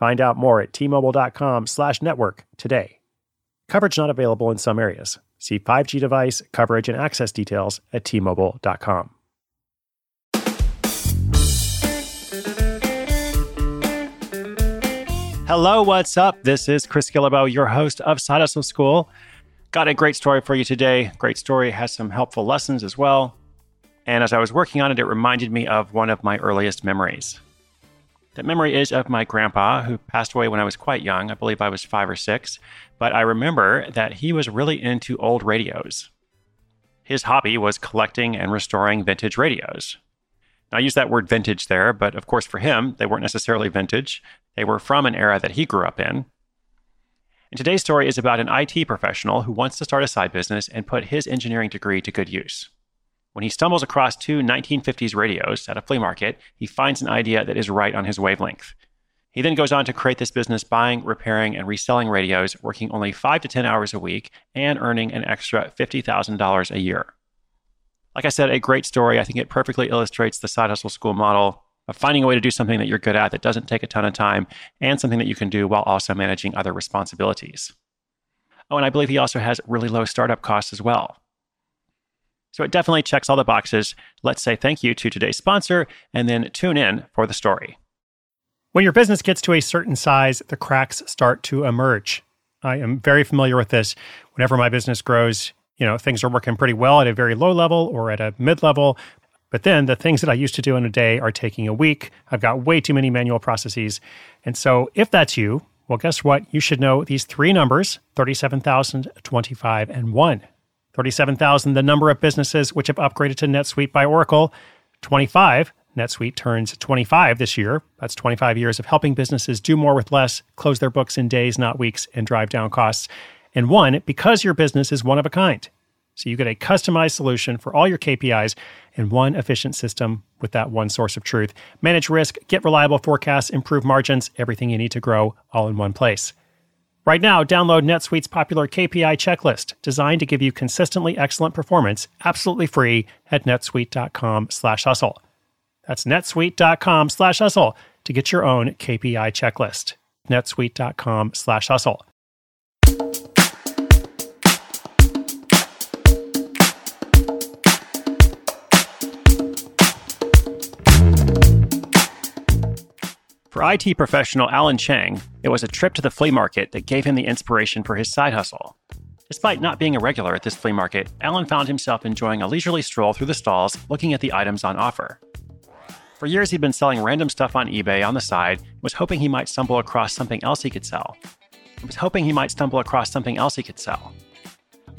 Find out more at tmobile.com slash network today. Coverage not available in some areas. See 5G device, coverage, and access details at tmobile.com. Hello, what's up? This is Chris Guillebeau, your host of Side Hustle School. Got a great story for you today. Great story has some helpful lessons as well. And as I was working on it, it reminded me of one of my earliest memories. That memory is of my grandpa, who passed away when I was quite young. I believe I was five or six. But I remember that he was really into old radios. His hobby was collecting and restoring vintage radios. Now, I use that word vintage there, but of course, for him, they weren't necessarily vintage. They were from an era that he grew up in. And today's story is about an IT professional who wants to start a side business and put his engineering degree to good use. When he stumbles across two 1950s radios at a flea market, he finds an idea that is right on his wavelength. He then goes on to create this business buying, repairing, and reselling radios, working only 5 to 10 hours a week and earning an extra $50,000 a year. Like I said, a great story. I think it perfectly illustrates the side hustle school model of finding a way to do something that you're good at that doesn't take a ton of time and something that you can do while also managing other responsibilities. Oh, and I believe he also has really low startup costs as well. So it definitely checks all the boxes. Let's say thank you to today's sponsor and then tune in for the story. When your business gets to a certain size, the cracks start to emerge. I am very familiar with this. Whenever my business grows, you know, things are working pretty well at a very low level or at a mid level. But then the things that I used to do in a day are taking a week. I've got way too many manual processes. And so if that's you, well, guess what? You should know these three numbers 37,000, 25, and 1. 37,000, the number of businesses which have upgraded to NetSuite by Oracle. 25, NetSuite turns 25 this year. That's 25 years of helping businesses do more with less, close their books in days, not weeks, and drive down costs. And one, because your business is one of a kind. So you get a customized solution for all your KPIs in one efficient system with that one source of truth. Manage risk, get reliable forecasts, improve margins, everything you need to grow all in one place. Right now, download NetSuite's popular KPI checklist, designed to give you consistently excellent performance, absolutely free at netsuite.com slash hustle. That's netsuite.com slash hustle to get your own KPI checklist. netsuite.com/hustle. For IT professional Alan Chang, it was a trip to the flea market that gave him the inspiration for his side hustle. Despite not being a regular at this flea market, Alan found himself enjoying a leisurely stroll through the stalls looking at the items on offer. For years, he'd been selling random stuff on eBay on the side, was hoping he might stumble across something else he could sell. He was hoping he might stumble across something else he could sell.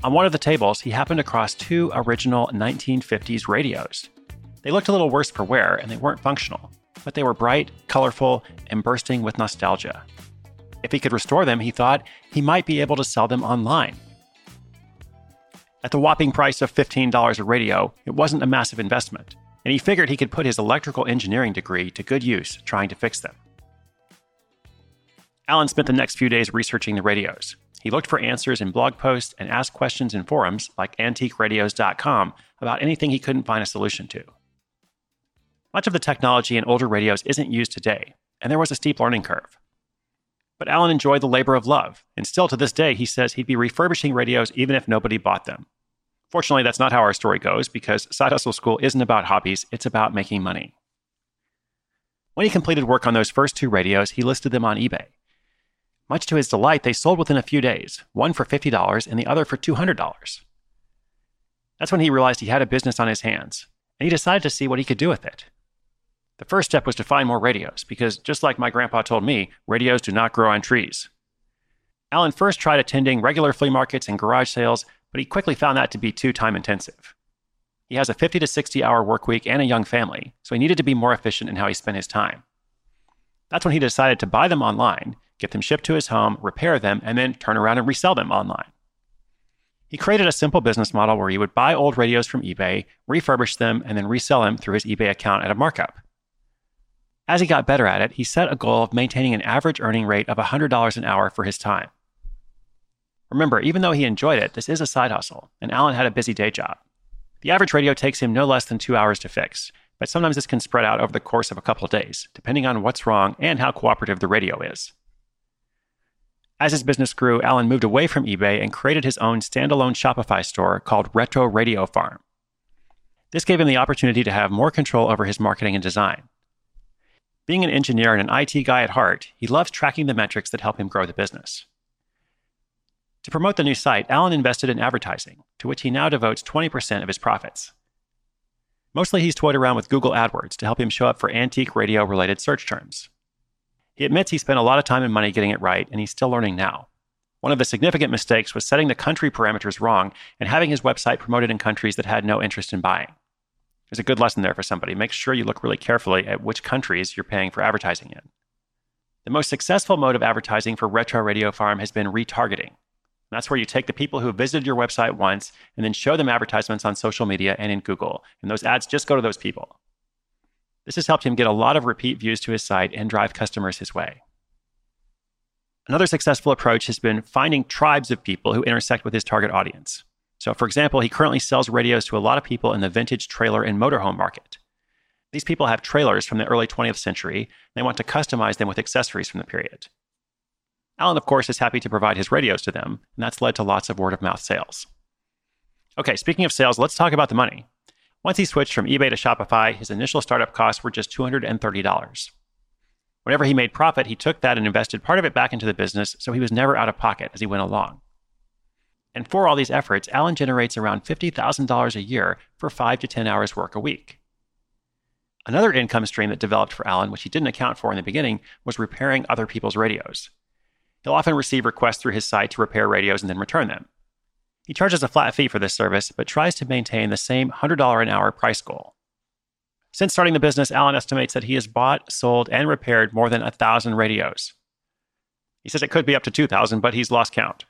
On one of the tables, he happened across two original 1950s radios. They looked a little worse for wear, and they weren't functional but they were bright, colorful, and bursting with nostalgia. If he could restore them, he thought he might be able to sell them online. At the whopping price of $15 a radio, it wasn't a massive investment, and he figured he could put his electrical engineering degree to good use trying to fix them. Alan spent the next few days researching the radios. He looked for answers in blog posts and asked questions in forums like antiqueradios.com about anything he couldn't find a solution to. Much of the technology in older radios isn't used today, and there was a steep learning curve. But Alan enjoyed the labor of love, and still to this day, he says he'd be refurbishing radios even if nobody bought them. Fortunately, that's not how our story goes because Side Hustle School isn't about hobbies, it's about making money. When he completed work on those first two radios, he listed them on eBay. Much to his delight, they sold within a few days, one for $50 and the other for $200. That's when he realized he had a business on his hands, and he decided to see what he could do with it. The first step was to find more radios, because just like my grandpa told me, radios do not grow on trees. Alan first tried attending regular flea markets and garage sales, but he quickly found that to be too time intensive. He has a 50 to 60 hour work week and a young family, so he needed to be more efficient in how he spent his time. That's when he decided to buy them online, get them shipped to his home, repair them, and then turn around and resell them online. He created a simple business model where he would buy old radios from eBay, refurbish them, and then resell them through his eBay account at a markup. As he got better at it, he set a goal of maintaining an average earning rate of $100 an hour for his time. Remember, even though he enjoyed it, this is a side hustle, and Alan had a busy day job. The average radio takes him no less than two hours to fix, but sometimes this can spread out over the course of a couple of days, depending on what's wrong and how cooperative the radio is. As his business grew, Alan moved away from eBay and created his own standalone Shopify store called Retro Radio Farm. This gave him the opportunity to have more control over his marketing and design. Being an engineer and an IT guy at heart, he loves tracking the metrics that help him grow the business. To promote the new site, Alan invested in advertising, to which he now devotes 20% of his profits. Mostly he's toyed around with Google AdWords to help him show up for antique radio related search terms. He admits he spent a lot of time and money getting it right, and he's still learning now. One of the significant mistakes was setting the country parameters wrong and having his website promoted in countries that had no interest in buying. There's a good lesson there for somebody. Make sure you look really carefully at which countries you're paying for advertising in. The most successful mode of advertising for Retro Radio Farm has been retargeting. That's where you take the people who visited your website once and then show them advertisements on social media and in Google. And those ads just go to those people. This has helped him get a lot of repeat views to his site and drive customers his way. Another successful approach has been finding tribes of people who intersect with his target audience. So, for example, he currently sells radios to a lot of people in the vintage trailer and motorhome market. These people have trailers from the early 20th century, and they want to customize them with accessories from the period. Alan, of course, is happy to provide his radios to them, and that's led to lots of word of mouth sales. Okay, speaking of sales, let's talk about the money. Once he switched from eBay to Shopify, his initial startup costs were just $230. Whenever he made profit, he took that and invested part of it back into the business, so he was never out of pocket as he went along. And for all these efforts, Alan generates around $50,000 a year for 5 to 10 hours work a week. Another income stream that developed for Alan, which he didn't account for in the beginning, was repairing other people's radios. He'll often receive requests through his site to repair radios and then return them. He charges a flat fee for this service, but tries to maintain the same $100 an hour price goal. Since starting the business, Alan estimates that he has bought, sold, and repaired more than 1,000 radios. He says it could be up to 2,000, but he's lost count.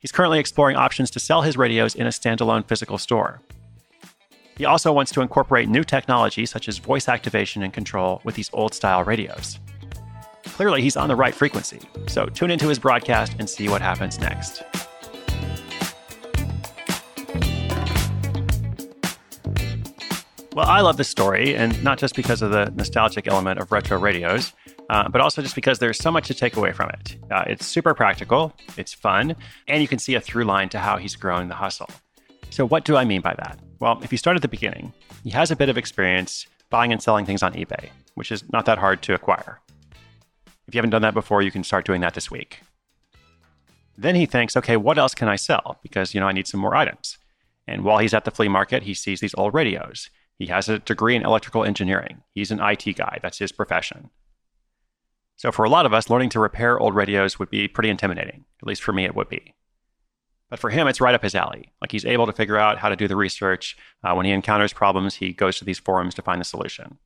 He's currently exploring options to sell his radios in a standalone physical store. He also wants to incorporate new technology such as voice activation and control with these old style radios. Clearly, he's on the right frequency, so tune into his broadcast and see what happens next. Well, I love this story, and not just because of the nostalgic element of retro radios, uh, but also just because there's so much to take away from it. Uh, it's super practical, it's fun, and you can see a through line to how he's growing the hustle. So, what do I mean by that? Well, if you start at the beginning, he has a bit of experience buying and selling things on eBay, which is not that hard to acquire. If you haven't done that before, you can start doing that this week. Then he thinks, okay, what else can I sell? Because, you know, I need some more items. And while he's at the flea market, he sees these old radios. He has a degree in electrical engineering. He's an IT guy, that's his profession. So, for a lot of us, learning to repair old radios would be pretty intimidating. At least for me, it would be. But for him, it's right up his alley. Like he's able to figure out how to do the research. Uh, when he encounters problems, he goes to these forums to find the solution.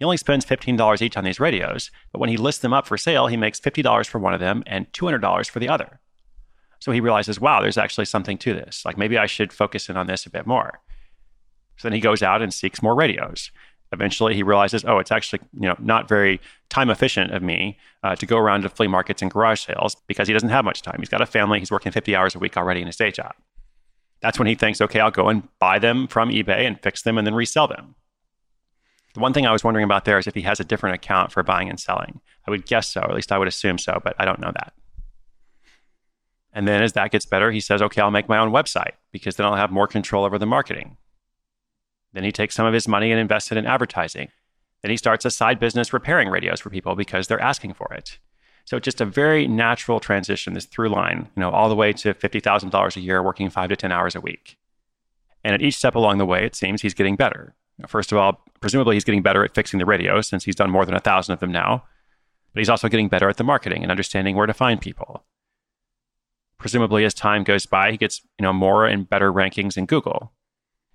He only spends $15 each on these radios, but when he lists them up for sale, he makes $50 for one of them and $200 for the other. So he realizes, wow, there's actually something to this. Like maybe I should focus in on this a bit more. So then he goes out and seeks more radios. Eventually, he realizes, oh, it's actually you know not very time efficient of me uh, to go around to flea markets and garage sales because he doesn't have much time. He's got a family. He's working 50 hours a week already in his day job. That's when he thinks, okay, I'll go and buy them from eBay and fix them and then resell them. The one thing I was wondering about there is if he has a different account for buying and selling. I would guess so, or at least I would assume so, but I don't know that. And then as that gets better, he says, okay, I'll make my own website because then I'll have more control over the marketing. Then he takes some of his money and invests it in advertising. Then he starts a side business repairing radios for people because they're asking for it. So just a very natural transition, this through line, you know, all the way to $50,000 a year, working five to 10 hours a week. And at each step along the way, it seems he's getting better. First of all, presumably he's getting better at fixing the radios since he's done more than a thousand of them now. But he's also getting better at the marketing and understanding where to find people. Presumably, as time goes by, he gets you know more and better rankings in Google.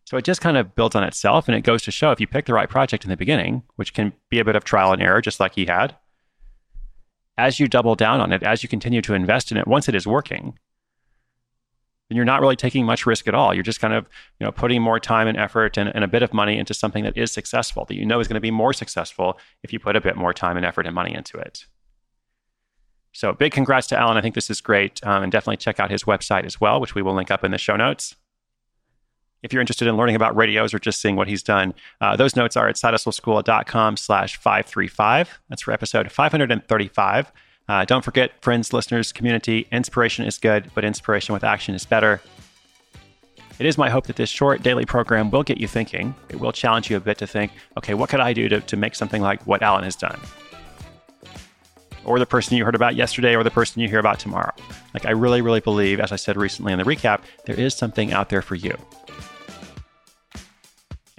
So it just kind of builds on itself. And it goes to show if you pick the right project in the beginning, which can be a bit of trial and error, just like he had, as you double down on it, as you continue to invest in it, once it is working, then you're not really taking much risk at all. You're just kind of, you know, putting more time and effort and, and a bit of money into something that is successful, that you know is going to be more successful if you put a bit more time and effort and money into it. So big congrats to Alan. I think this is great. Um, and definitely check out his website as well, which we will link up in the show notes. If you're interested in learning about radios or just seeing what he's done, uh, those notes are at sidehustleschool.com slash 535. That's for episode 535. Uh, don't forget, friends, listeners, community, inspiration is good, but inspiration with action is better. It is my hope that this short daily program will get you thinking. It will challenge you a bit to think, okay, what could I do to, to make something like what Alan has done? Or the person you heard about yesterday, or the person you hear about tomorrow. Like, I really, really believe, as I said recently in the recap, there is something out there for you.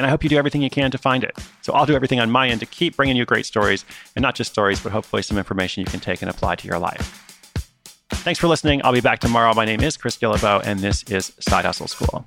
And I hope you do everything you can to find it. So I'll do everything on my end to keep bringing you great stories, and not just stories, but hopefully some information you can take and apply to your life. Thanks for listening. I'll be back tomorrow. My name is Chris Guillebeau, and this is Side Hustle School.